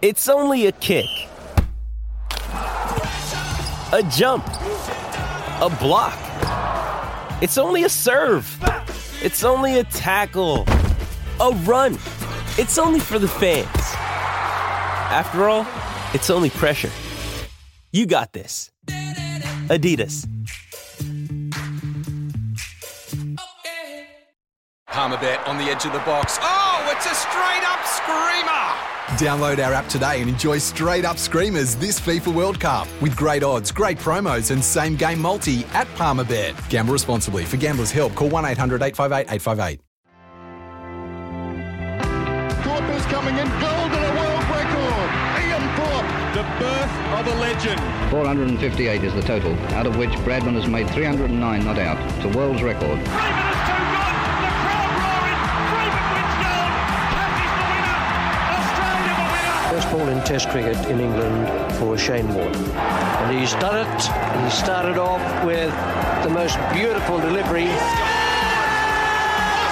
It's only a kick, a jump, a block. It's only a serve. It's only a tackle, a run. It's only for the fans. After all, it's only pressure. You got this. Adidas. Palmerbet on the edge of the box. Oh, it's a straight up screamer! Download our app today and enjoy straight up screamers this FIFA World Cup with great odds, great promos, and same game multi at Palmerbet. Gamble responsibly. For gamblers' help, call 1 800 858 858. Thorpe is coming in. Gold and a world record. Ian Thorpe. The birth of a legend. 458 is the total, out of which Bradman has made 309 not out. It's a world's record. Ball in Test cricket in England for Shane Warne. And he's done it. He started off with the most beautiful delivery.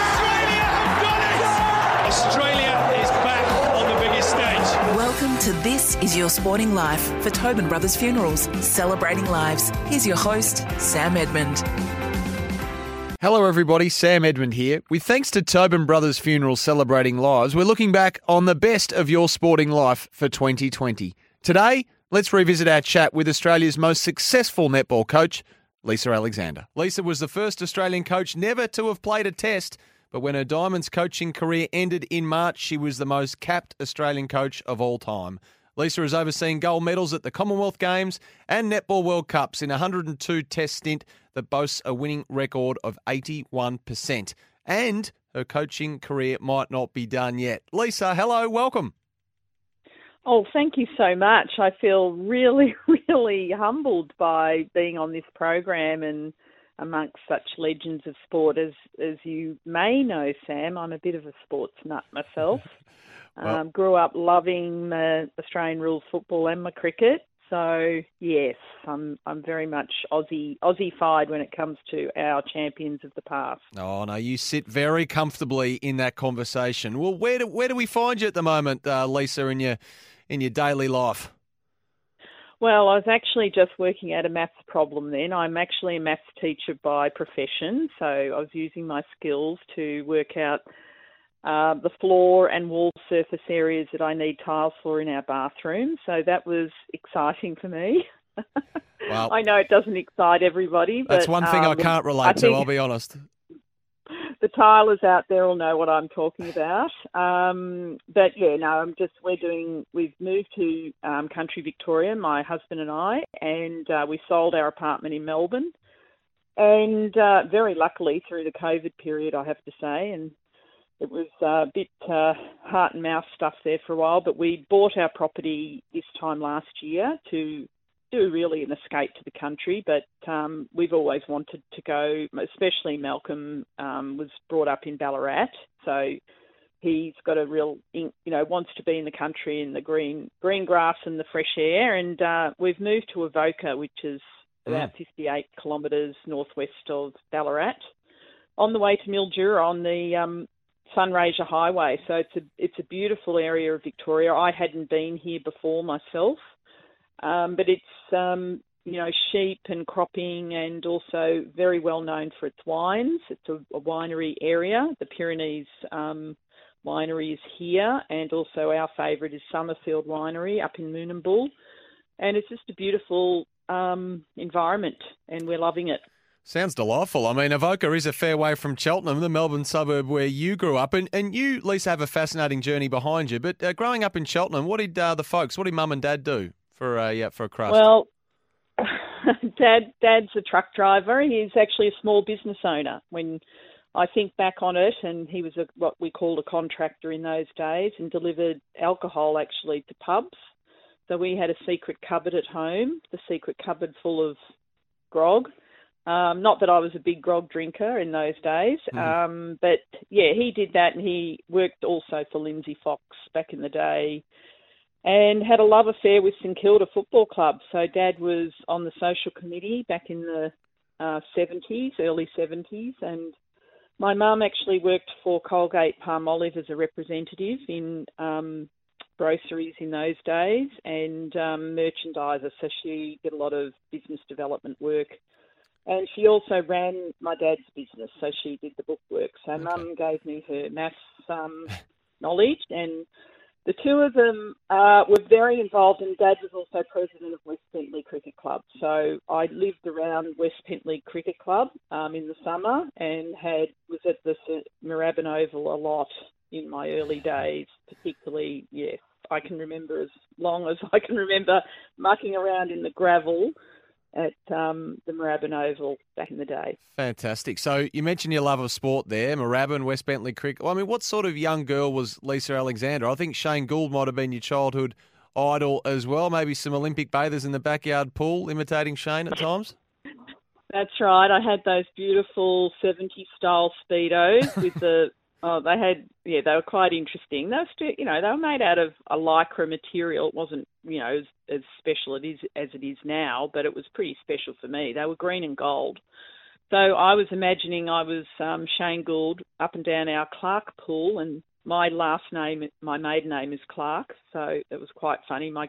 Australia have done it. Australia is back on the biggest stage. Welcome to This Is Your Sporting Life for Tobin Brothers Funerals, celebrating lives. Here's your host, Sam Edmund. Hello, everybody. Sam Edmund here. With thanks to Tobin Brothers Funeral celebrating lives, we're looking back on the best of your sporting life for 2020. Today, let's revisit our chat with Australia's most successful netball coach, Lisa Alexander. Lisa was the first Australian coach never to have played a test, but when her Diamonds coaching career ended in March, she was the most capped Australian coach of all time. Lisa has overseen gold medals at the Commonwealth Games and Netball World Cups in a 102 test stint that boasts a winning record of 81%. And her coaching career might not be done yet. Lisa, hello, welcome. Oh, thank you so much. I feel really, really humbled by being on this program and amongst such legends of sport. As as you may know, Sam, I'm a bit of a sports nut myself. Well- um, grew up loving the Australian rules football and my cricket. So yes, I'm I'm very much Aussie Aussie-fied when it comes to our champions of the past. Oh no, you sit very comfortably in that conversation. Well, where do where do we find you at the moment, uh, Lisa, in your in your daily life? Well, I was actually just working out a maths problem then. I'm actually a maths teacher by profession, so I was using my skills to work out uh, the floor and wall surface areas that I need tiles for in our bathroom. So that was exciting for me. Well- I know it doesn't excite everybody, but That's one thing I um, can't relate I to. I'll be honest. the tilers out there will know what I'm talking about. Um, but yeah, no, I'm just we're doing. We've moved to um, country Victoria, my husband and I, and uh, we sold our apartment in Melbourne. And uh, very luckily, through the COVID period, I have to say, and it was a bit uh, heart and mouth stuff there for a while. But we bought our property this time last year to do really an escape to the country, but um, we've always wanted to go. Especially Malcolm um, was brought up in Ballarat, so he's got a real, you know, wants to be in the country in the green green grass and the fresh air. And uh, we've moved to Avoca, which is about 58 kilometres northwest of Ballarat, on the way to Mildura on the um, Sunraysia Highway. So it's a it's a beautiful area of Victoria. I hadn't been here before myself. Um, but it's um, you know sheep and cropping, and also very well known for its wines. It's a, a winery area. The Pyrenees um, winery is here, and also our favourite is Summerfield Winery up in Moonambel, and it's just a beautiful um, environment, and we're loving it. Sounds delightful. I mean, Avoca is a fair way from Cheltenham, the Melbourne suburb where you grew up, and, and you, Lisa, have a fascinating journey behind you. But uh, growing up in Cheltenham, what did uh, the folks, what did Mum and Dad do for a uh, for a crust? Well, Dad, Dad's a truck driver. He's actually a small business owner. When I think back on it, and he was a, what we called a contractor in those days, and delivered alcohol actually to pubs. So we had a secret cupboard at home, the secret cupboard full of grog. Um, not that I was a big grog drinker in those days, um, but yeah, he did that, and he worked also for Lindsay Fox back in the day and had a love affair with St Kilda Football Club. So Dad was on the social committee back in the uh, 70s, early 70s, and my mum actually worked for Colgate Palmolive as a representative in um, groceries in those days and um, merchandiser. So she did a lot of business development work. And she also ran my dad's business, so she did the bookwork. So okay. mum gave me her maths um, knowledge, and the two of them uh, were very involved, and Dad was also president of West Pentley Cricket Club. So I lived around West Pentley Cricket Club um, in the summer and had was at the Moorabbin Oval a lot in my early days, particularly. Yes, I can remember as long as I can remember mucking around in the gravel at um, the Moorabbin Oval back in the day. Fantastic. So you mentioned your love of sport there, Moorabbin, West Bentley Cricket. Well, I mean, what sort of young girl was Lisa Alexander? I think Shane Gould might have been your childhood idol as well. Maybe some Olympic bathers in the backyard pool imitating Shane at times. That's right. I had those beautiful 70s style speedos with the Oh, they had yeah, they were quite interesting. They were still, you know, they were made out of a lycra material. It wasn't, you know, as, as special it is as it is now, but it was pretty special for me. They were green and gold. So I was imagining I was um, Shane Gould up and down our Clark pool, and my last name, my maiden name is Clark, so it was quite funny. My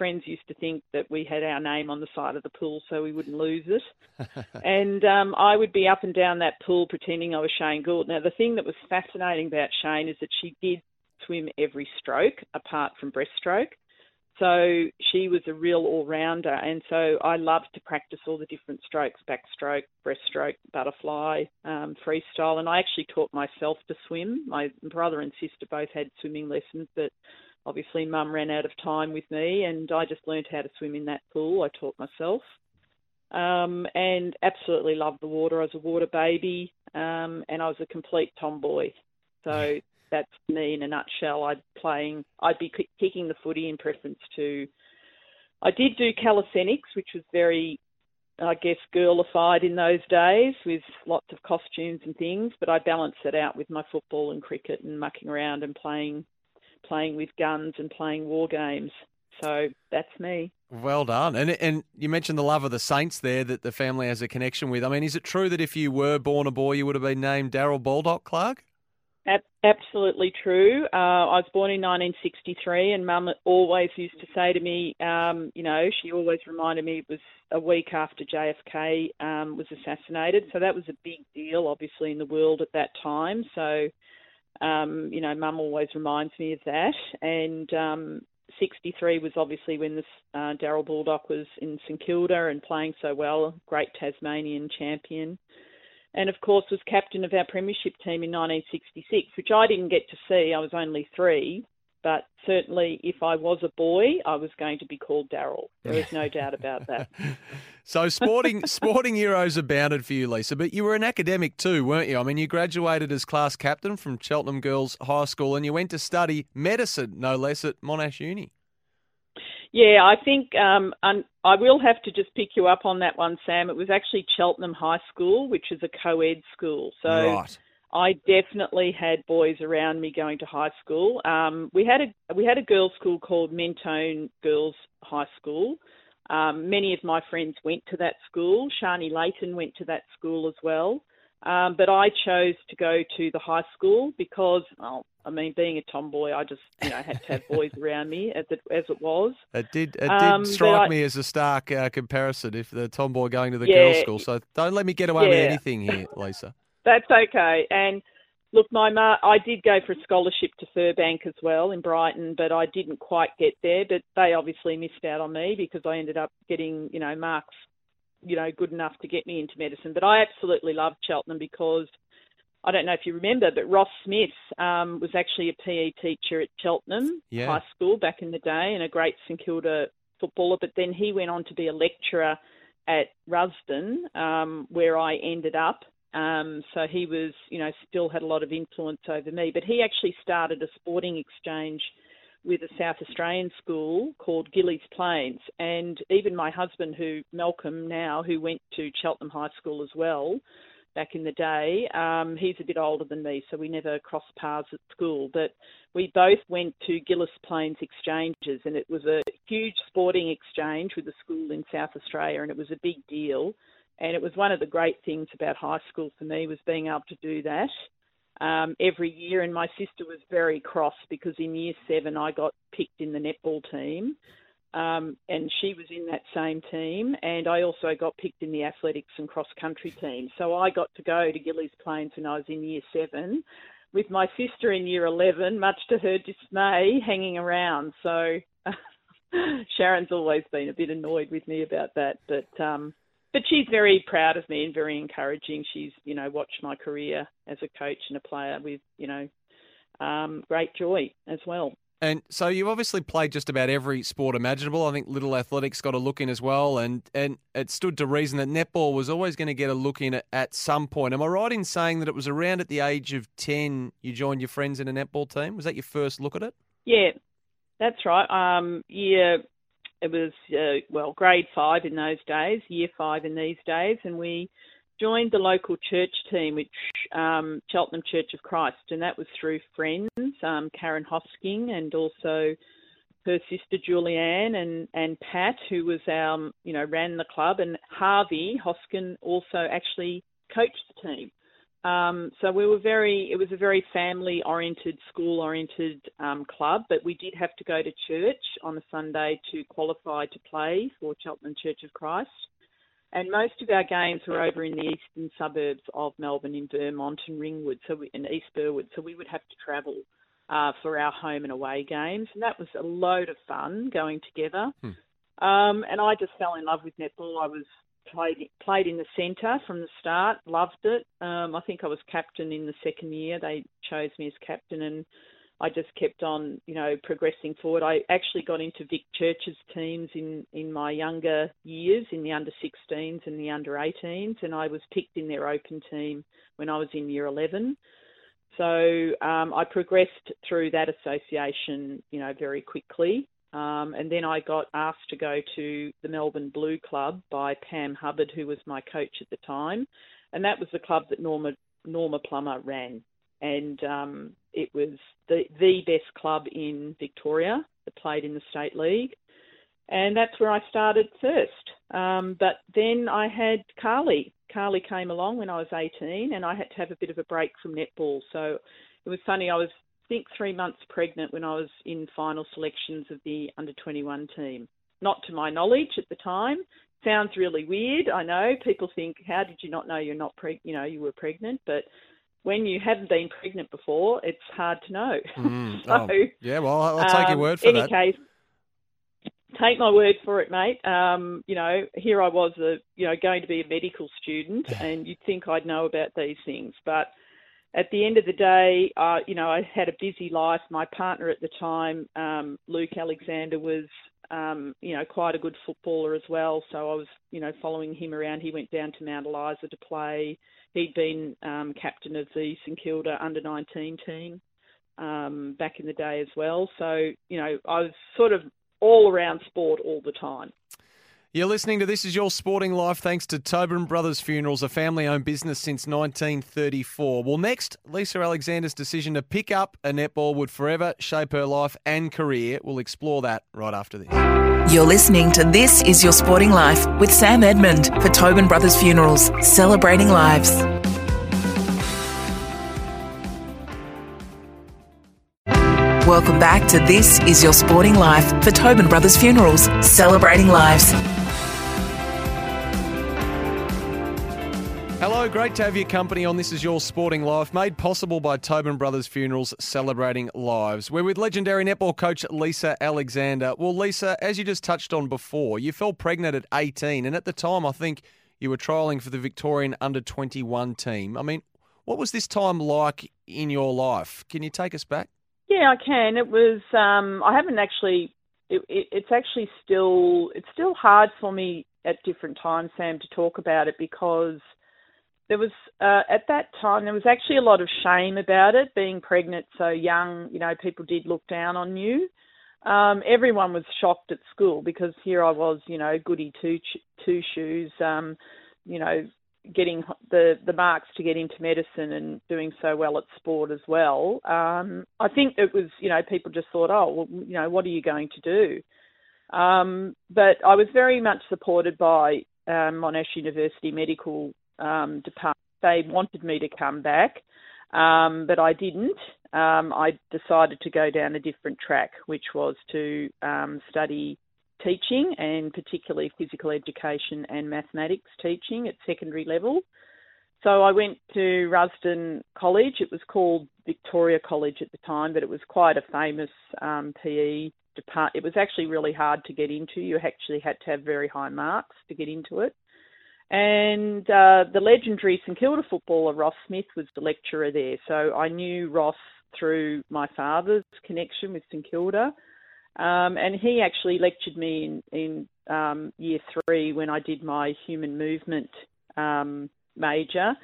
friends used to think that we had our name on the side of the pool so we wouldn't lose it. and um, I would be up and down that pool pretending I was Shane Gould. Now, the thing that was fascinating about Shane is that she did swim every stroke apart from breaststroke. So she was a real all rounder. And so I loved to practice all the different strokes backstroke, breaststroke, butterfly, um, freestyle. And I actually taught myself to swim. My brother and sister both had swimming lessons, but obviously mum ran out of time with me and I just learned how to swim in that pool. I taught myself. Um, and absolutely loved the water. I was a water baby um, and I was a complete tomboy. So that's me in a nutshell. I'd playing, I'd be kicking the footy in preference to. I did do calisthenics, which was very, I guess, girlified in those days with lots of costumes and things. But I balanced it out with my football and cricket and mucking around and playing playing with guns and playing war games. So that's me. Well done. And and you mentioned the love of the Saints there that the family has a connection with. I mean, is it true that if you were born a boy, you would have been named Daryl Baldock Clark? absolutely true. Uh, I was born in 1963, and Mum always used to say to me, um, you know, she always reminded me it was a week after JFK um, was assassinated, so that was a big deal, obviously, in the world at that time. So um, you know, Mum always reminds me of that. And um, 63 was obviously when this uh, Daryl Baldock was in St Kilda and playing so well, great Tasmanian champion. And of course, was captain of our premiership team in 1966, which I didn't get to see. I was only three, but certainly if I was a boy, I was going to be called Daryl. There is no doubt about that. so sporting sporting heroes abounded for you, Lisa, but you were an academic too, weren't you? I mean, you graduated as class captain from Cheltenham Girls High School and you went to study medicine, no less, at Monash Uni. Yeah, I think um, I will have to just pick you up on that one, Sam. It was actually Cheltenham High School, which is a co-ed school. So right. I definitely had boys around me going to high school. Um, we had a we had a girls' school called Mentone Girls High School. Um, many of my friends went to that school. Shani Layton went to that school as well. Um, but I chose to go to the high school because, well, I mean, being a tomboy, I just you know had to have boys around me as it as it was. It did it did um, strike I, me as a stark uh, comparison if the tomboy going to the yeah, girls' school. So don't let me get away yeah. with anything here, Lisa. That's okay. And look, my ma- I did go for a scholarship to Firbank as well in Brighton, but I didn't quite get there. But they obviously missed out on me because I ended up getting, you know, marks, you know, good enough to get me into medicine. But I absolutely loved Cheltenham because I don't know if you remember, but Ross Smith um, was actually a PE teacher at Cheltenham yeah. High School back in the day and a great St Kilda footballer. But then he went on to be a lecturer at Rusden, um, where I ended up. Um, so he was, you know, still had a lot of influence over me. But he actually started a sporting exchange with a South Australian school called Gilles Plains. And even my husband, who Malcolm now, who went to Cheltenham High School as well back in the day, um, he's a bit older than me, so we never crossed paths at school. But we both went to Gilles Plains exchanges, and it was a huge sporting exchange with a school in South Australia, and it was a big deal. And it was one of the great things about high school for me was being able to do that. um, every year. And my sister was very cross because in year seven I got picked in the netball team. Um, and she was in that same team, and I also got picked in the athletics and cross country team. So I got to go to Gilles Plains when I was in year seven, with my sister in year 11, much to her dismay, hanging around. So Sharon's always been a bit annoyed with me about that, but um, but she's very proud of me and very encouraging. She's you know watched my career as a coach and a player with you know um, great joy as well. And so you've obviously played just about every sport imaginable. I think little athletics got a look in as well, and and it stood to reason that netball was always going to get a look in at, at some point. Am I right in saying that it was around at the age of ten you joined your friends in a netball team? Was that your first look at it? Yeah, that's right. Um, yeah, it was uh, well grade five in those days, year five in these days, and we joined the local church team, which um, Cheltenham Church of Christ, and that was through friends, um, Karen Hosking, and also her sister Julianne and and Pat, who was our you know ran the club, and Harvey Hoskin also actually coached the team. Um, so we were very, it was a very family oriented, school oriented um, club, but we did have to go to church on a Sunday to qualify to play for Cheltenham Church of Christ. And most of our games were over in the eastern suburbs of Melbourne in Vermont and Ringwood, so we, and East Burwood. So we would have to travel uh, for our home and away games, and that was a load of fun going together. Hmm. Um, and I just fell in love with netball. I was played played in the centre from the start, loved it. Um, I think I was captain in the second year. They chose me as captain, and I just kept on, you know, progressing forward. I actually got into Vic Church's teams in, in my younger years, in the under 16s and the under 18s, and I was picked in their open team when I was in year 11. So um, I progressed through that association, you know, very quickly. Um, and then I got asked to go to the Melbourne Blue Club by Pam Hubbard, who was my coach at the time, and that was the club that Norma Norma Plummer ran and um, it was the the best club in Victoria that played in the state league, and that's where I started first. Um, but then I had Carly. Carly came along when I was 18, and I had to have a bit of a break from netball. So it was funny. I was think three months pregnant when I was in final selections of the under 21 team. Not to my knowledge at the time. Sounds really weird. I know people think, how did you not know you're not preg- you know you were pregnant? But when you haven't been pregnant before, it's hard to know. Mm, so, oh, yeah, well, I'll take your um, word for any that. Case, take my word for it, mate. Um, you know, here I was, a, you know, going to be a medical student, and you'd think I'd know about these things, but at the end of the day, uh, you know, I had a busy life. My partner at the time, um, Luke Alexander, was, um, you know, quite a good footballer as well. So I was, you know, following him around. He went down to Mount Eliza to play he'd been um, captain of the St Kilda under 19 team um, back in the day as well. So, you know, I was sort of all around sport all the time. You're listening to This Is Your Sporting Life thanks to Tobin Brothers Funerals, a family owned business since 1934. Well, next, Lisa Alexander's decision to pick up a netball would forever shape her life and career. We'll explore that right after this. You're listening to This Is Your Sporting Life with Sam Edmund for Tobin Brothers Funerals, celebrating lives. Welcome back to This Is Your Sporting Life for Tobin Brothers Funerals, celebrating lives. Hello, great to have your company on This Is Your Sporting Life, made possible by Tobin Brothers Funerals, celebrating lives. We're with legendary netball coach Lisa Alexander. Well, Lisa, as you just touched on before, you fell pregnant at 18, and at the time, I think you were trialling for the Victorian under 21 team. I mean, what was this time like in your life? Can you take us back? Yeah, I can. It was. Um, I haven't actually. It, it, it's actually still. It's still hard for me at different times, Sam, to talk about it because there was uh, at that time there was actually a lot of shame about it being pregnant so young you know people did look down on you. Um, everyone was shocked at school because here I was you know goody two two shoes um, you know getting the the marks to get into medicine and doing so well at sport as well. Um, I think it was you know people just thought oh well you know what are you going to do? Um, but I was very much supported by um, Monash University Medical um, department. They wanted me to come back. Um, but I didn't. Um, I decided to go down a different track, which was to um, study teaching and particularly physical education and mathematics teaching at secondary level. So I went to Rusden College. It was called Victoria College at the time, but it was quite a famous um, PE depart. It was actually really hard to get into. You actually had to have very high marks to get into it. And uh, the legendary St Kilda footballer Ross Smith was the lecturer there. So I knew Ross through my father's connection with St Kilda. Um, and he actually lectured me in, in um, year three when I did my human movement um, major,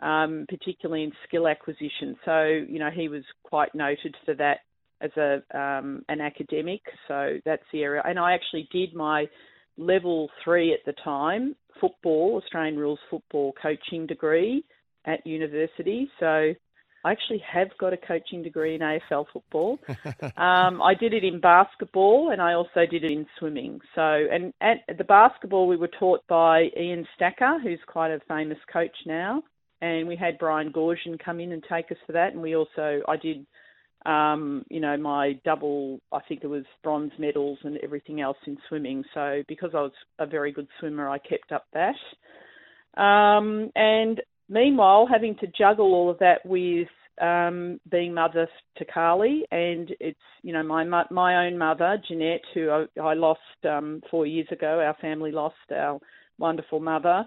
um, particularly in skill acquisition. So, you know, he was quite noted for that as a um, an academic. So that's the area. And I actually did my level three at the time, football, Australian rules football coaching degree at university. So I actually have got a coaching degree in AFL football. um, I did it in basketball and I also did it in swimming. So, and at the basketball, we were taught by Ian Stacker, who's quite a famous coach now. And we had Brian Goorjian come in and take us for that. And we also, I did, um, you know, my double, I think it was bronze medals and everything else in swimming. So, because I was a very good swimmer, I kept up that. Um, and Meanwhile, having to juggle all of that with um, being mother to Carly, and it's you know my my own mother Jeanette, who I, I lost um, four years ago. Our family lost our wonderful mother.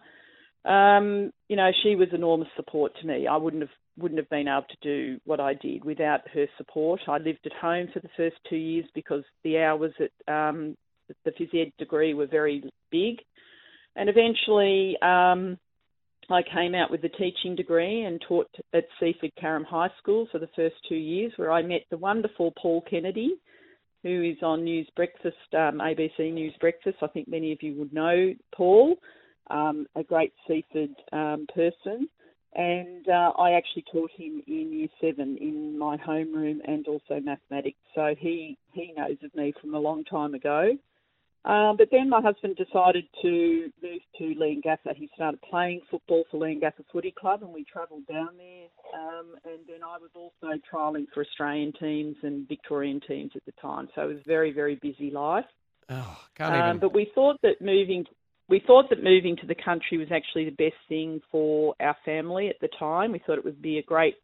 Um, you know, she was enormous support to me. I wouldn't have wouldn't have been able to do what I did without her support. I lived at home for the first two years because the hours at um, the phys ed degree were very big, and eventually. Um, I came out with a teaching degree and taught at Seaford Carrum High School for the first two years, where I met the wonderful Paul Kennedy, who is on News Breakfast, um, ABC News Breakfast. I think many of you would know Paul, um, a great Seaford um, person. And uh, I actually taught him in year seven in my homeroom and also mathematics. So he, he knows of me from a long time ago. Um, but then my husband decided to move to Leongatha. He started playing football for Leongatha Footy Club, and we travelled down there. Um, and then I was also trialling for Australian teams and Victorian teams at the time. So it was a very, very busy life. Oh, can't even. Um, but we thought that moving, we thought that moving to the country was actually the best thing for our family at the time. We thought it would be a great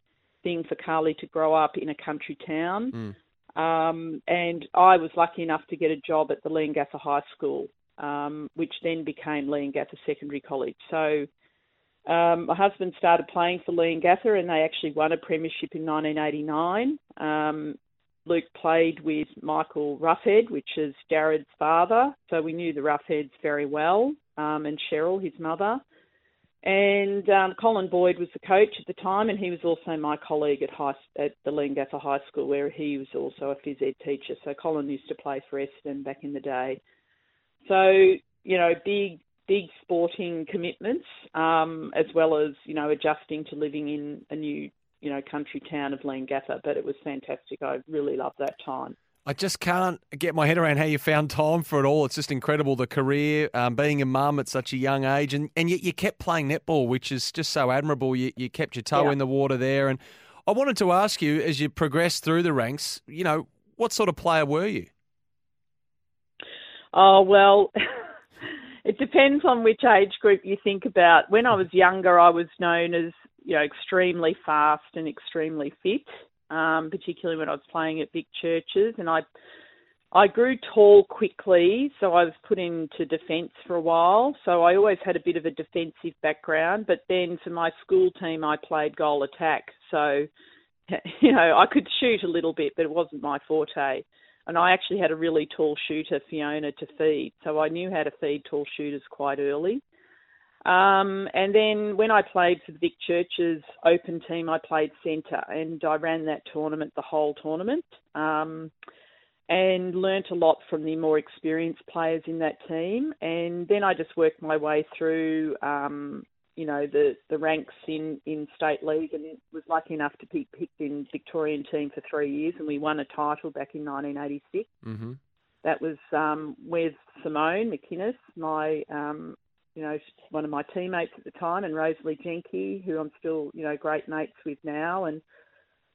thing for Carly to grow up in a country town. Mm. Um, and I was lucky enough to get a job at the Leongatha High School, um, which then became Leongatha Secondary College. So um, my husband started playing for Leongatha, and they actually won a premiership in 1989. Luke played with Michael Roughead, which is Jarryd's father, so we knew the Rougheads very well, um, and Cheryl, his mother. And um, Colin Boyd was the coach at the time, and he was also my colleague at high at the Leongatha High School, where he was also a phys ed teacher. So Colin used to play for Essendon back in the day. So you know, big big sporting commitments, um, as well as you know adjusting to living in a new you know country town of Leongatha. But it was fantastic. I really loved that time. I just can't get my head around how you found time for it all. It's just incredible the career, um, being a mum at such a young age, and, and yet you kept playing netball, which is just so admirable. You, you kept your toe Yeah. in the water there. And I wanted to ask you, as you progressed through the ranks, you know, what sort of player were you? Oh well, it depends on which age group you think about. When I was younger, I was known as you know extremely fast and extremely fit, um, particularly when I was playing at Vic Churches, and I I grew tall quickly, so I was put into defence for a while. So I always had a bit of a defensive background, but then for my school team, I played goal attack. So you know I could shoot a little bit, but it wasn't my forte and I actually had a really tall shooter, Fiona, to feed, so I knew how to feed tall shooters quite early. Um, and then when I played for the Vic Churches Open team, I played centre, and I ran that tournament the whole tournament, um, and learnt a lot from the more experienced players in that team. And then I just worked my way through, um, you know, the the ranks in in state league, and was lucky enough to be picked in Victorian team for three years, and we won a title back in 1986. Mm-hmm. That was um, with Simone McKinnis, my um, you know, one of my teammates at the time, and Rosalee Jencke, who I'm still, you know, great mates with now, and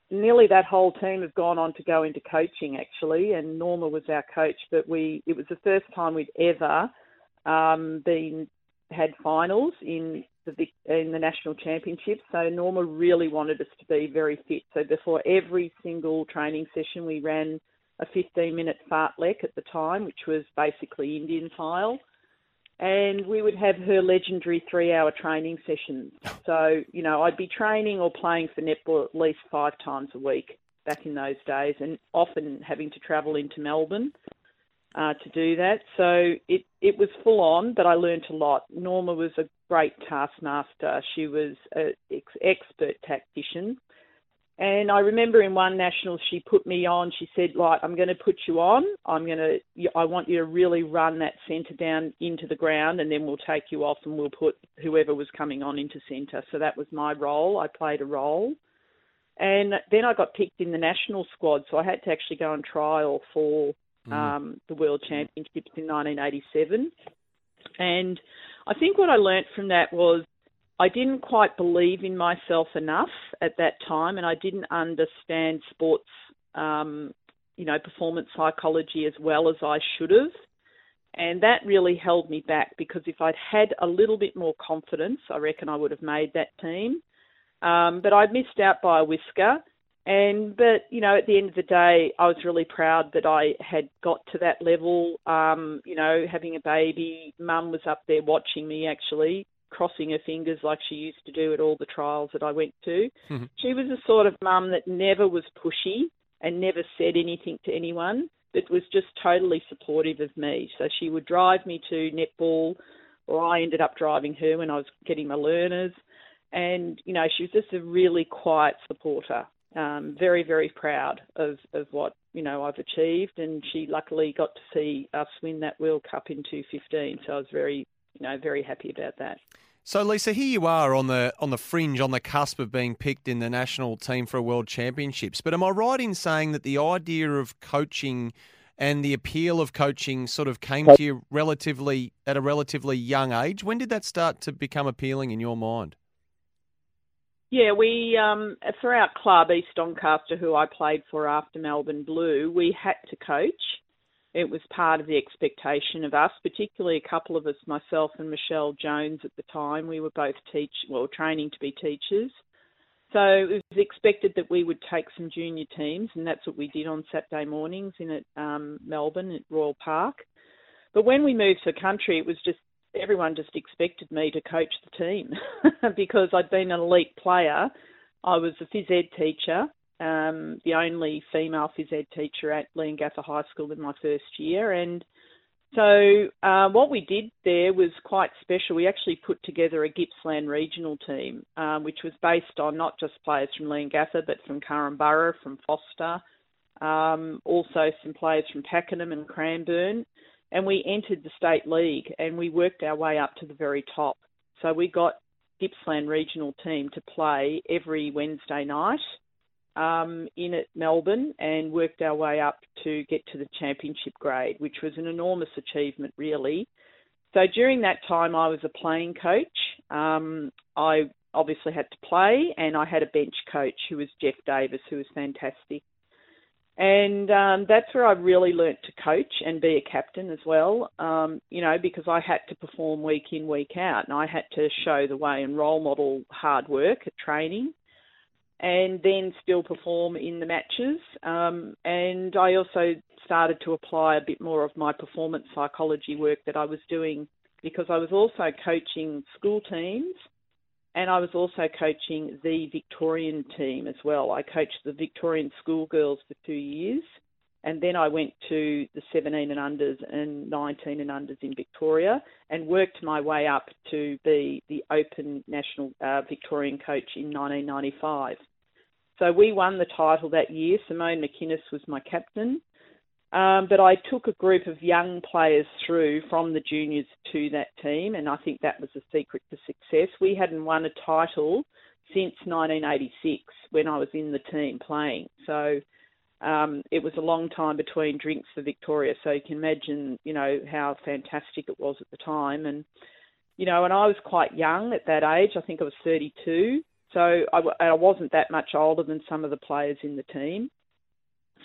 nearly that whole team have gone on to go into coaching actually, and Norma was our coach. But we, it was the first time we'd ever um, been had finals in the in the national championship. So Norma really wanted us to be very fit. So before every single training session, we ran a 15 minute fartlek at the time, which was basically Indian style and we would have her legendary three hour training sessions. So, you know, I'd be training or playing for netball at least five times a week back in those days, and often having to travel into Melbourne uh, to do that. So it, it was full on, but I learnt a lot. Norma was a great taskmaster. She was an ex- expert tactician. And I remember in one national, she put me on. She said, "Like, I'm going to put you on. I'm going to. I want you to really run that centre down into the ground, and then we'll take you off, and we'll put whoever was coming on into centre." So that was my role. I played a role, and then I got picked in the national squad. So I had to actually go on trial for mm. um, the World Championships in 1987. And I think what I learnt from that was I didn't quite believe in myself enough at that time, and I didn't understand sports, um, you know, performance psychology as well as I should have. And that really held me back because if I'd had a little bit more confidence, I reckon I would have made that team. Um, but I missed out by a whisker. And but you know, at the end of the day, I was really proud that I had got to that level. Um, you know, having a baby, mum was up there watching me actually crossing her fingers like she used to do at all the trials that I went to. Mm-hmm. She was the sort of mum that never was pushy and never said anything to anyone, but was just totally supportive of me. So she would drive me to netball, or I ended up driving her when I was getting my learners. And, you know, she was just a really quiet supporter. Um, very, very proud of, of what, you know, I've achieved. And she luckily got to see us win that World Cup in 2015. So I was very, you know, very happy about that. So Lisa, here you are on the on the fringe, on the cusp of being picked in the national team for a world championships. But am I right in saying that the idea of coaching and the appeal of coaching sort of came to you relatively at a relatively young age? When did that start to become appealing in your mind? Yeah, we um, for our club East Doncaster, who I played for after Melbourne Blue, we had to coach it was part of the expectation of us, particularly a couple of us, myself and Michelle Jones at the time. We were both teach well training to be teachers. So it was expected that we would take some junior teams, and that's what we did on Saturday mornings in at um, Melbourne at Royal Park. But when we moved to country, it was just everyone just expected me to coach the team because I'd been an elite player. I was a phys ed teacher um, the only female phys ed teacher at Leongatha High School in my first year. And so uh, what we did there was quite special. We actually put together a Gippsland regional team, um, which was based on not just players from Leongatha, but from Korumburra, from Foster, um, also some players from Pakenham and Cranbourne. And we entered the state league and we worked our way up to the very top. So we got Gippsland regional team to play every Wednesday night um, in at Melbourne and worked our way up to get to the championship grade, which was an enormous achievement, really. So during that time, I was a playing coach. Um, I obviously had to play, and I had a bench coach who was Jeff Davis, who was fantastic. And um, that's where I really learnt to coach and be a captain as well, um, you know, because I had to perform week in, week out, and I had to show the way and role model hard work at training and then still perform in the matches. Um, and I also started to apply a bit more of my performance psychology work that I was doing because I was also coaching school teams and I was also coaching the Victorian team as well. I coached the Victorian schoolgirls for two years. And then I went to the 17 and unders and 19 and unders in Victoria and worked my way up to be the Open National uh, Victorian coach in 1995. So we won the title that year. Simone McKinnis was my captain. Um, but I took a group of young players through from the juniors to that team, and I think that was the secret to success. We hadn't won a title since 1986 when I was in the team playing. So um, it was a long time between drinks for Victoria. So you can imagine, you know, how fantastic it was at the time. And you know, and I was quite young at that age. I think I was 32. So I, I wasn't that much older than some of the players in the team.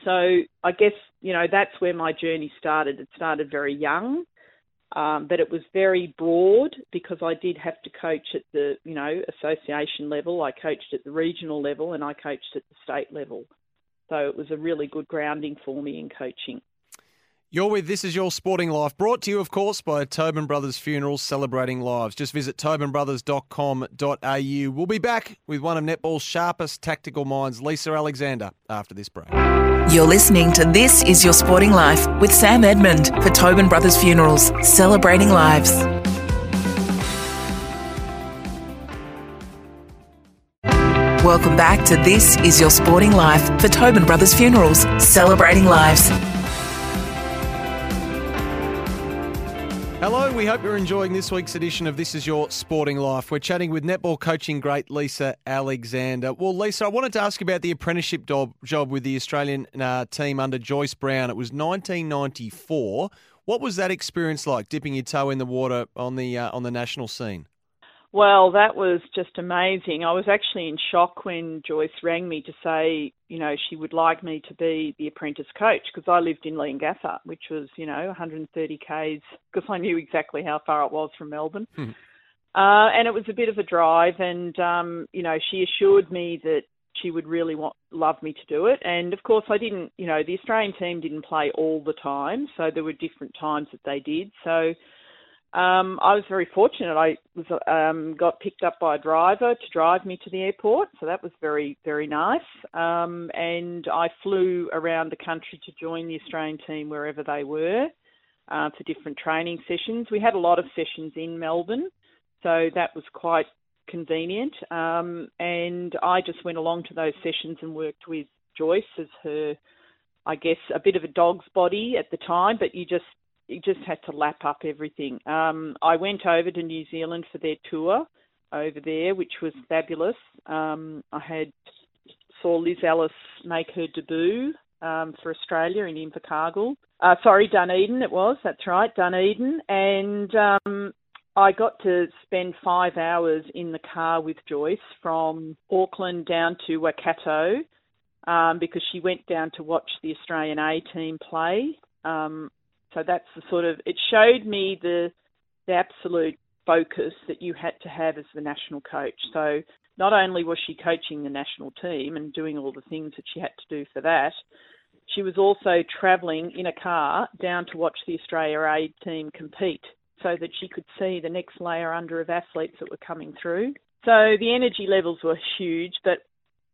So I guess, you know, that's where my journey started. It started very young, um, but it was very broad because I did have to coach at the, you know, association level. I coached at the regional level and I coached at the state level. So it was a really good grounding for me in coaching. You're with This Is Your Sporting Life, brought to you, of course, by Tobin Brothers Funerals Celebrating Lives. Just visit tobinbrothers.com.au. We'll be back with one of netball's sharpest tactical minds, Lisa Alexander, after this break. You're listening to This Is Your Sporting Life with Sam Edmund for Tobin Brothers Funerals, celebrating lives. Welcome back to This Is Your Sporting Life for Tobin Brothers Funerals, celebrating lives. Hello, we hope you're enjoying this week's edition of This Is Your Sporting Life. We're chatting with netball coaching great Lisa Alexander. Well, Lisa, I wanted to ask about the apprenticeship job, job with the Australian uh, team under Joyce Brown. It was 1994. What was that experience like, dipping your toe in the water on the uh, on the national scene? Well, that was just amazing. I was actually in shock when Joyce rang me to say, you know, she would like me to be the apprentice coach because I lived in Leongatha, which was, you know, 130 k's because I knew exactly how far it was from Melbourne. Hmm. Uh, and it was a bit of a drive, and um, you know, she assured me that she would really want love me to do it. And of course, I didn't. You know, the Australian team didn't play all the time, so there were different times that they did. So um, I was very fortunate. I was um, got picked up by a driver to drive me to the airport, so that was very very nice. Um, and I flew around the country to join the Australian team wherever they were uh, for different training sessions. We had a lot of sessions in Melbourne, so that was quite convenient. Um, and I just went along to those sessions and worked with Joyce as her, I guess, a bit of a dog's body at the time, but you just you just had to lap up everything. Um, I went over to New Zealand for their tour over there, which was fabulous. Um, I had saw Liz Ellis make her debut um, for Australia in Invercargill. Uh, sorry, Dunedin it was. That's right, Dunedin, and um, I got to spend five hours in the car with Joyce from Auckland down to Waikato um, because she went down to watch the Australian A team play. Um, so that's the sort of it showed me the the absolute focus that you had to have as the national coach. So not only was she coaching the national team and doing all the things that she had to do for that, she was also travelling in a car down to watch the Australia A team compete so that she could see the next layer under of athletes that were coming through. So the energy levels were huge, but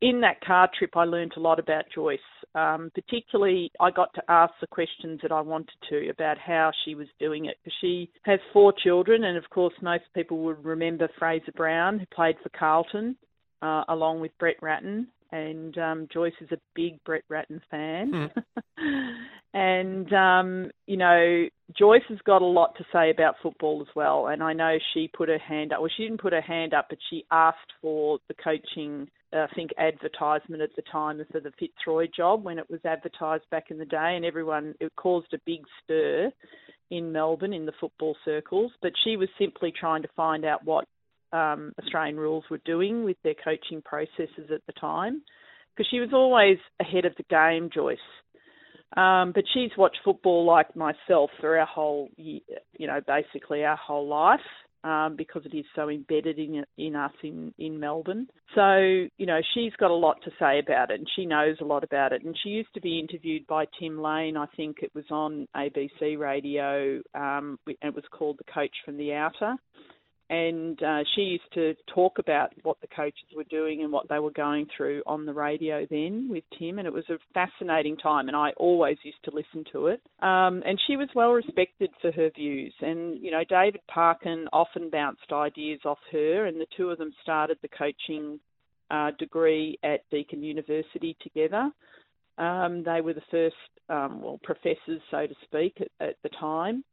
in that car trip, I learned a lot about Joyce. Um, particularly, I got to ask the questions that I wanted to about how she was doing it. Because she has four children, and of course, most people would remember Fraser Brown, who played for Carlton, uh, along with Brett Ratten. And um, Joyce is a big Brett Ratten fan. Mm. and, um, you know, Joyce has got a lot to say about football as well. And I know she put her hand up. Well, she didn't put her hand up, but she asked for the coaching I think advertisement at the time for the Fitzroy job when it was advertised back in the day, and everyone it caused a big stir in Melbourne in the football circles. But she was simply trying to find out what um, Australian rules were doing with their coaching processes at the time, because she was always ahead of the game, Joyce. Um, but she's watched football like myself for our whole, you know, basically our whole life um, because it is so embedded in in us in in Melbourne. So you know she's got a lot to say about it, and she knows a lot about it. And she used to be interviewed by Tim Lane. I think it was on ABC Radio. Um, and it was called "The Coach from the Outer." And uh, she used to talk about what the coaches were doing and what they were going through on the radio then with Tim, and it was a fascinating time, and I always used to listen to it. Um, and she was well respected for her views, and you know David Parkin often bounced ideas off her, and the two of them started the coaching uh, degree at Deakin University together. Um, they were the first, um, well, professors, so to speak, at, at the time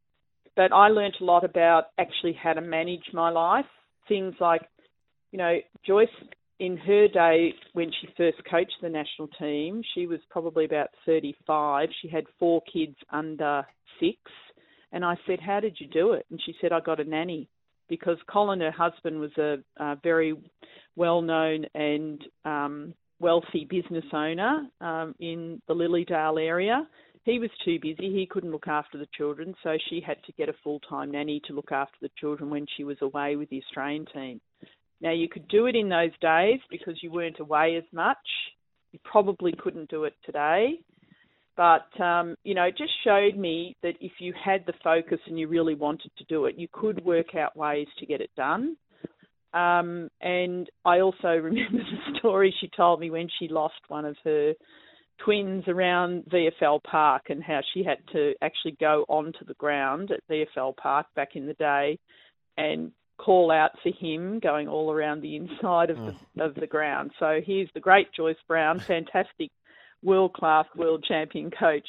but I learnt a lot about actually how to manage my life. Things like, you know, Joyce in her day when she first coached the national team, she was probably about 35. She had four kids under six. And I said, How did you do it? And she said, I got a nanny. because Colin, her husband, was a, a very well known and um, wealthy business owner um, in the Lilydale area. He was too busy, he couldn't look after the children, so she had to get a full time nanny to look after the children when she was away with the Australian team. Now, you could do it in those days because you weren't away as much. You probably couldn't do it today. But, um, you know, it just showed me that if you had the focus and you really wanted to do it, you could work out ways to get it done. Um, and I also remember the story she told me when she lost one of her twins around VFL Park and how she had to actually go onto the ground at VFL Park back in the day and call out for him going all around the inside of, the, oh. of the ground. So here's the great Joyce Brown, fantastic world class world champion coach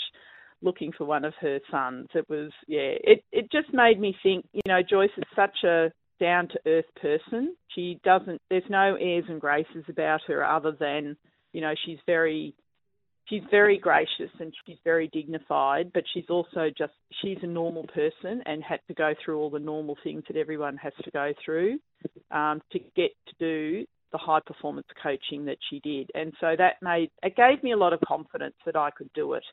looking for one of her sons. It was yeah, it it just made me think, you know, Joyce is such a down to earth person. She doesn't there's no airs and graces about her other than, you know, she's very she's very gracious and she's very dignified, but she's also just she's a normal person and had to go through all the normal things that everyone has to go through um, to get to do the high performance coaching that she did. And so that made it gave me a lot of confidence that I could do it.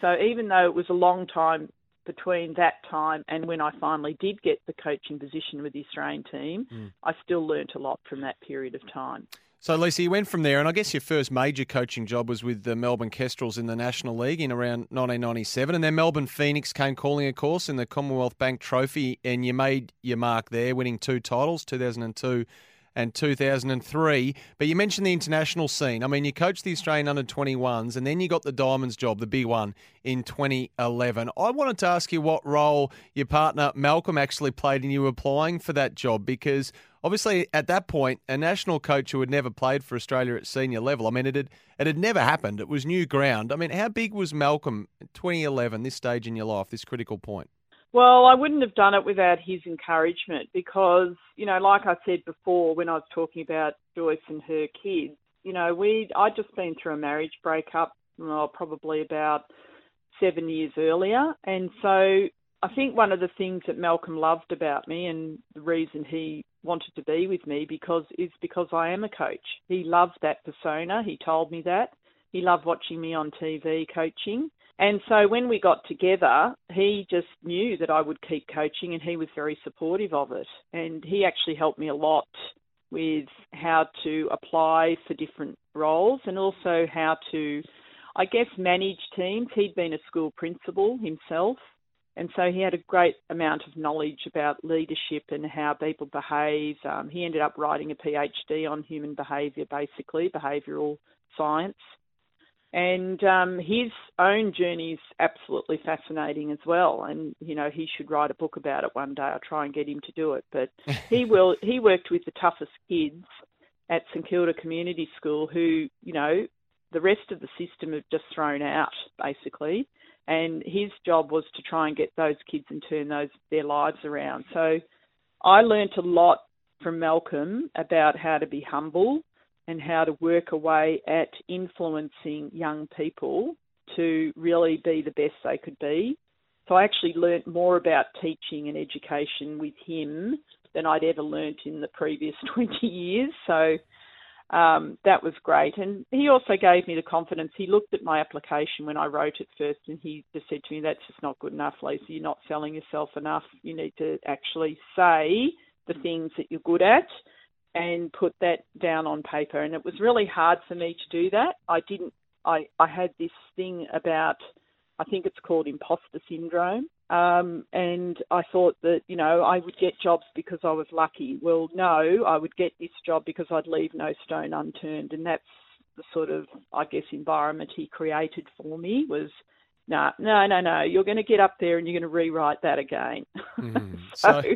So even though it was a long time between that time and when I finally did get the coaching position with the Australian team, mm. I still learnt a lot from that period of time. So, Lisa, you went from there, and I guess your first major coaching job was with the Melbourne Kestrels in the National League in around 1997. And then Melbourne Phoenix came calling, of course, in the Commonwealth Bank Trophy, and you made your mark there, winning two titles, 2002 and 2003. But you mentioned the international scene. I mean, you coached the Australian under 21s and then you got the Diamonds job, the big one, in 2011. I wanted to ask you what role your partner Malcolm actually played in you applying for that job because obviously at that point, a national coach who had never played for Australia at senior level, I mean, it had, it had never happened. It was new ground. I mean, how big was Malcolm 2011, this stage in your life, this critical point? Well, I wouldn't have done it without his encouragement because, you know, like I said before when I was talking about Joyce and her kids, you know, we I'd just been through a marriage breakup, well, probably about seven years earlier, and so I think one of the things that Malcolm loved about me and the reason he wanted to be with me because is because I am a coach. He loved that persona. He told me that. He loved watching me on TV coaching. And so when we got together, he just knew that I would keep coaching and he was very supportive of it. And he actually helped me a lot with how to apply for different roles and also how to, I guess, manage teams. He'd been a school principal himself. And so he had a great amount of knowledge about leadership and how people behave. Um, he ended up writing a PhD on human behaviour, basically, behavioural science. And um, his own journey is absolutely fascinating as well. And you know, he should write a book about it one day. I'll try and get him to do it. But he will. He worked with the toughest kids at St Kilda Community School, who you know, the rest of the system have just thrown out basically. And his job was to try and get those kids and turn those their lives around. So I learnt a lot from Malcolm about how to be humble and how to work away at influencing young people to really be the best they could be. So I actually learnt more about teaching and education with him than I'd ever learnt in the previous 20 years. So um, that was great. And he also gave me the confidence. He looked at my application when I wrote it first and he just said to me, That's just not good enough, Lisa. You're not selling yourself enough. You need to actually say the things that you're good at and put that down on paper. And it was really hard for me to do that. I didn't. I I had this thing about. I think it's called imposter syndrome. Um, and I thought that, you know, I would get jobs because I was lucky. Well, no, I would get this job because I'd leave no stone unturned. And that's the sort of, I guess, environment he created for me was, no, no, no, no, you're going to get up there and you're going to rewrite that again. Mm, so, so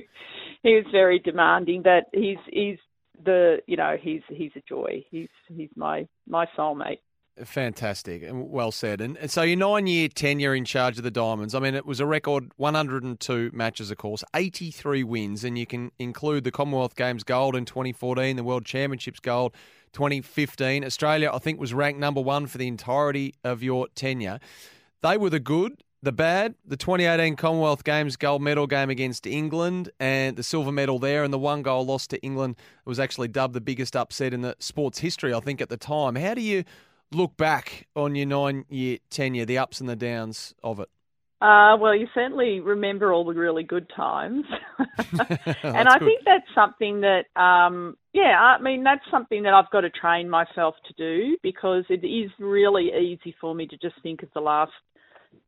he was very demanding, but he's, he's the you know he's he's a joy. He's he's my my soulmate. Fantastic and well said. And, and so your nine year tenure in charge of the Diamonds, I mean, it was a record 102 matches, of course, 83 wins, and you can include the Commonwealth Games gold in 2014, the World Championships gold 2015. Australia, I think, was ranked number one for the entirety of your tenure. They were the good The bad, the 2018 Commonwealth Games gold medal game against England and the silver medal there, and the one goal loss to England was actually dubbed the biggest upset in the sports history, I think, at the time. How do you look back on your nine year tenure, the ups and the downs of it? Uh, well, you certainly remember all the really good times. and I good. think that's something that, um, yeah, I mean, that's something that I've got to train myself to do because it is really easy for me to just think of the last,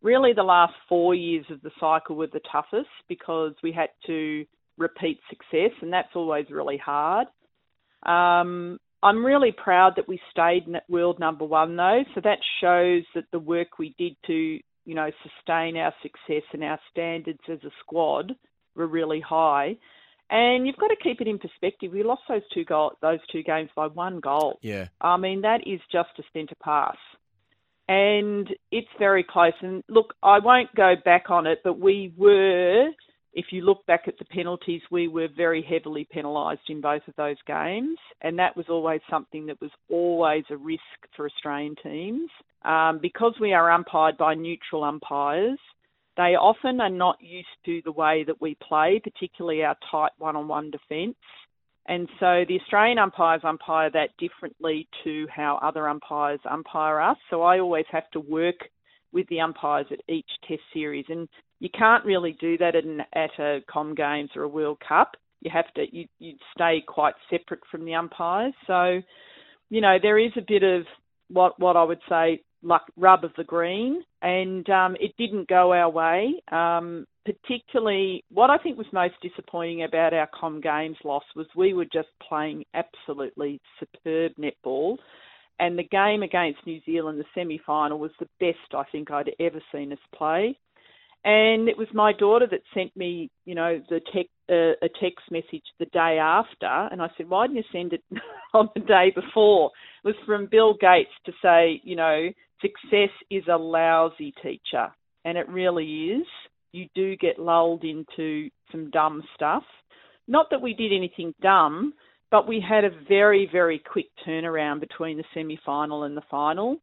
really the last four years of the cycle were the toughest because we had to repeat success and that's always really hard. Um, I'm really proud that we stayed world number one though, so that shows that the work we did to you know, sustain our success and our standards as a squad were really high. And you've got to keep it in perspective. We lost those two goal, those two games by one goal. Yeah. I mean, that is just a centre pass. And it's very close. And look, I won't go back on it, but we were, if you look back at the penalties, we were very heavily penalised in both of those games. And that was always something that was always a risk for Australian teams. Um, because we are umpired by neutral umpires, they often are not used to the way that we play, particularly our tight one on one defence. And so the Australian umpires umpire that differently to how other umpires umpire us. So I always have to work with the umpires at each test series. And you can't really do that at a Com Games or a World Cup. You have to, you, you stay quite separate from the umpires. So, you know, there is a bit of what, what I would say luck, rub of the green, and um, it didn't go our way. Um, particularly, what I think was most disappointing about our Com Games loss was we were just playing absolutely superb netball. And the game against New Zealand, the semi final, was the best I think I'd ever seen us play. And it was my daughter that sent me, you know, the tech, uh, a text message the day after, and I said, "Why didn't you send it on the day before?" It was from Bill Gates to say, you know, success is a lousy teacher, and it really is. You do get lulled into some dumb stuff. Not that we did anything dumb, but we had a very, very quick turnaround between the semi final and the final.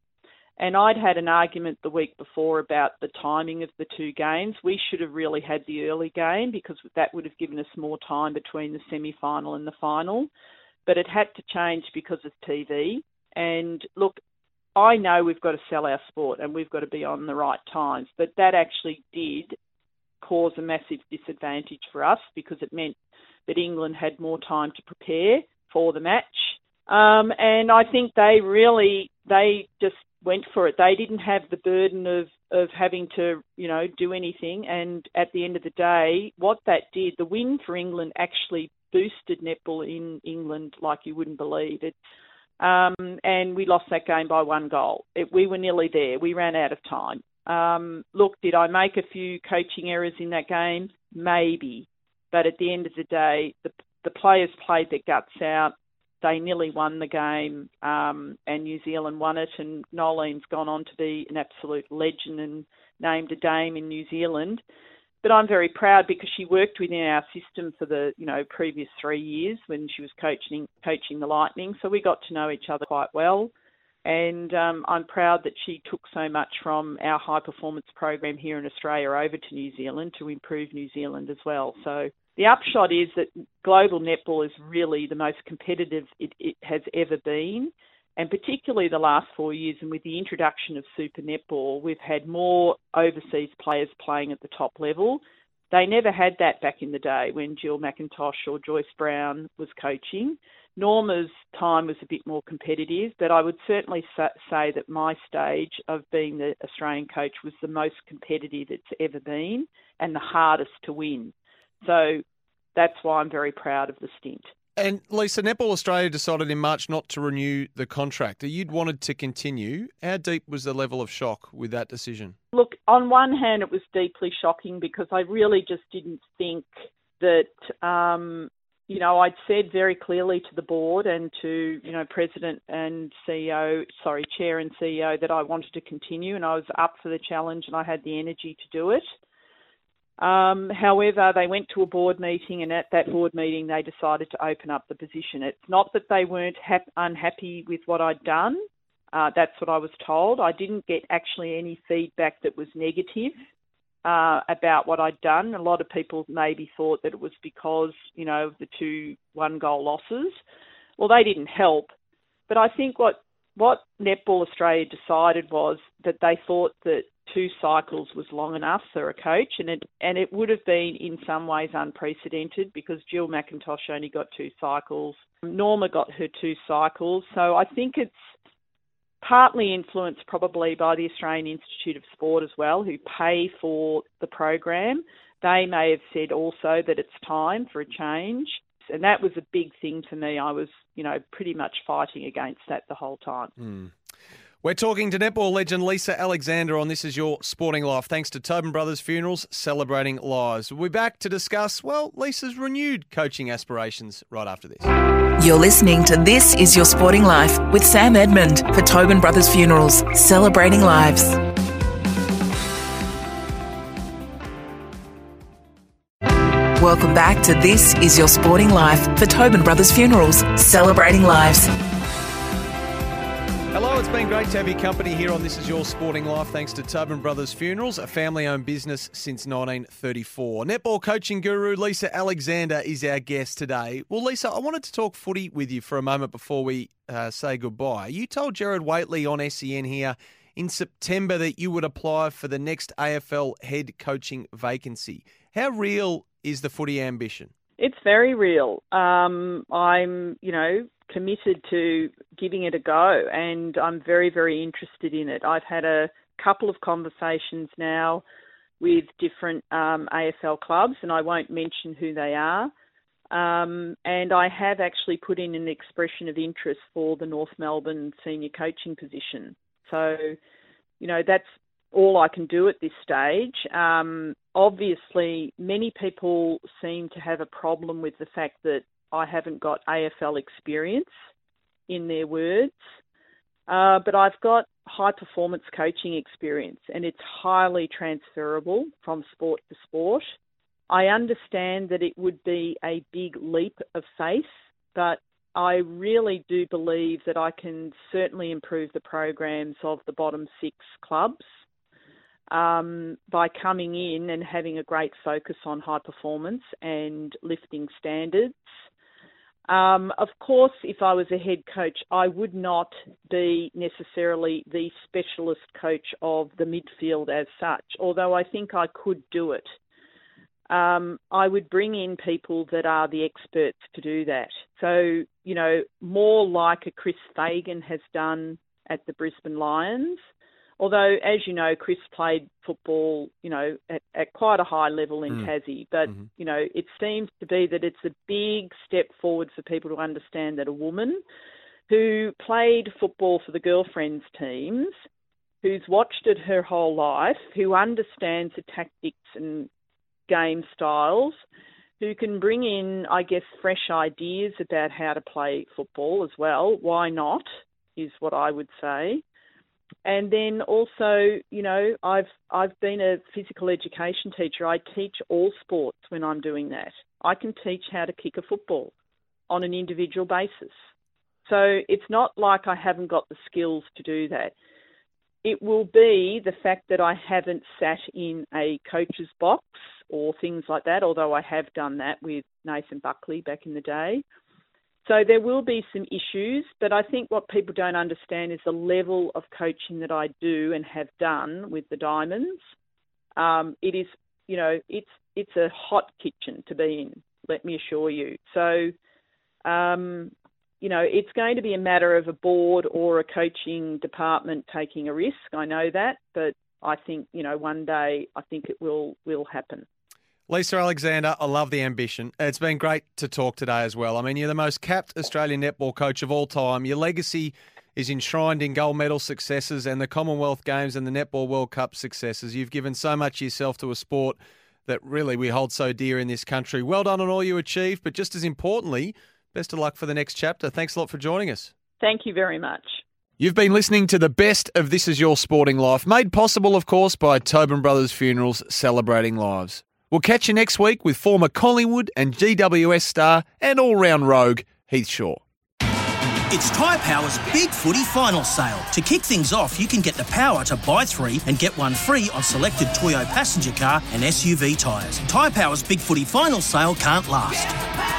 And I'd had an argument the week before about the timing of the two games. We should have really had the early game because that would have given us more time between the semi final and the final. But it had to change because of TV. And look, I know we've got to sell our sport and we've got to be on the right times, but that actually did cause a massive disadvantage for us because it meant that England had more time to prepare for the match. Um, and I think they really, they just went for it. They didn't have the burden of, of having to, you know, do anything. And at the end of the day, what that did, the win for England actually boosted netball in England like you wouldn't believe. It um, and we lost that game by one goal. It, we were nearly there. We ran out of time. Um, look, did I make a few coaching errors in that game? Maybe. But at the end of the day, the, the players played their guts out. They nearly won the game, um, and New Zealand won it. And Noeline's gone on to be an absolute legend and named a dame in New Zealand but I'm very proud because she worked within our system for the you know previous three years when she was coaching coaching the Lightning. So we got to know each other quite well, and um, I'm proud that she took so much from our high performance program here in Australia over to New Zealand to improve New Zealand as well. So the upshot is that global netball is really the most competitive it, it has ever been and particularly the last four years, and with the introduction of Super Netball, we've had more overseas players playing at the top level. They never had that back in the day when Jill McIntosh or Joyce Brown was coaching. Norma's time was a bit more competitive, but I would certainly say that my stage of being the Australian coach was the most competitive it's ever been and the hardest to win. So that's why I'm very proud of the stint. And Lisa, Netball Australia decided in March not to renew the contract. You'd wanted to continue. How deep was the level of shock with that decision? Look, on one hand, it was deeply shocking because I really just didn't think that, um, you know, I'd said very clearly to the board and to, you know, president and CEO, sorry, chair and CEO that I wanted to continue and I was up for the challenge and I had the energy to do it. Um, however, they went to a board meeting, and at that board meeting, they decided to open up the position. It's not that they weren't hap- unhappy with what I'd done. Uh, that's what I was told. I didn't get actually any feedback that was negative. uh, about what I'd done. A lot of people maybe thought that it was because, you know, of the two one goal losses. Well, they didn't help. But I think what what Netball Australia decided was that they thought that two cycles was long enough for a coach, and it and it would have been in some ways unprecedented because Jill McIntosh only got two cycles, Norma got her two cycles, so I think it's partly influenced probably by the Australian Institute of Sport as well, who pay for the program. They may have said also that it's time for a change. And that was a big thing for me. I was, you know, pretty much fighting against that the whole time. Mm. We're talking to netball legend Lisa Alexander on This Is Your Sporting Life, thanks to Tobin Brothers Funerals, celebrating lives. We'll be back to discuss, well, Lisa's renewed coaching aspirations right after this. You're listening to This Is Your Sporting Life with Sam Edmund for Tobin Brothers Funerals, celebrating lives. Welcome back to This Is Your Sporting Life for Tobin Brothers Funerals, celebrating lives. Been great to have your company here on This Is Your Sporting Life, thanks to Tobin Brothers Funerals, a family owned business since 1934. Netball coaching guru Lisa Alexander is our guest today. Well, Lisa, I wanted to talk footy with you for a moment before we uh, say goodbye. You told Gerard Whateley on SEN here in September that you would apply for the next AFL head coaching vacancy. How real is the footy ambition? It's very real. Um, I'm, you know, committed to giving it a go, and I'm very, very interested in it. I've had a couple of conversations now with different um, AFL clubs, and I won't mention who they are. Um, and I have actually put in an expression of interest for the North Melbourne senior coaching position. So, you know, that's all I can do at this stage. Um, obviously, many people seem to have a problem with the fact that I haven't got AFL experience in their words, uh, but I've got high performance coaching experience and it's highly transferable from sport to sport. I understand that it would be a big leap of faith, but I really do believe that I can certainly improve the programs of the bottom six clubs um, by coming in and having a great focus on high performance and lifting standards. Um, of course, if I was a head coach, I would not be necessarily the specialist coach of the midfield as such, although I think I could do it. Um, I would bring in people that are the experts to do that. So, you know, more like a Chris Fagan has done at the Brisbane Lions, Although, as you know, Chris played football, you know, at, at quite a high level in mm. Tassie. But, mm-hmm. you know, it seems to be that it's a big step forward for people to understand that a woman who played football for the girlfriends teams, who's watched it her whole life, who understands the tactics and game styles, who can bring in, I guess, fresh ideas about how to play football as well. Why not? Is what I would say and then also, you know, I've I've been a physical education teacher. I teach all sports when I'm doing that. I can teach how to kick a football on an individual basis. So it's not like I haven't got the skills to do that. It will be the fact that I haven't sat in a coach's box or things like that, although I have done that with Nathan Buckley back in the day. So there will be some issues, but I think what people don't understand is the level of coaching that I do and have done with the Diamonds. Um, it is, you know, it's it's a hot kitchen to be in. Let me assure you. So, um, you know, it's going to be a matter of a board or a coaching department taking a risk. I know that, but I think you know one day I think it will will happen. Lisa Alexander, I love the ambition. It's been great to talk today as well. I mean, you're the most capped Australian netball coach of all time. Your legacy is enshrined in gold medal successes and the Commonwealth Games and the Netball World Cup successes. You've given so much yourself to a sport that really we hold so dear in this country. Well done on all you achieved, but just as importantly, best of luck for the next chapter. Thanks a lot for joining us. Thank you very much. You've been listening to the best of This Is Your Sporting Life, made possible, of course, by Tobin Brothers Funerals celebrating lives. We'll catch you next week with former Collingwood and GWS star and all round rogue Heath Shaw. It's Tyre Power's Big Footy Final Sale. To kick things off, you can get the power to buy three and get one free on selected Toyo passenger car and SUV tyres. Tyre Power's Big Footy Final Sale can't last.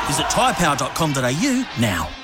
Visit tyrepower.com.au now.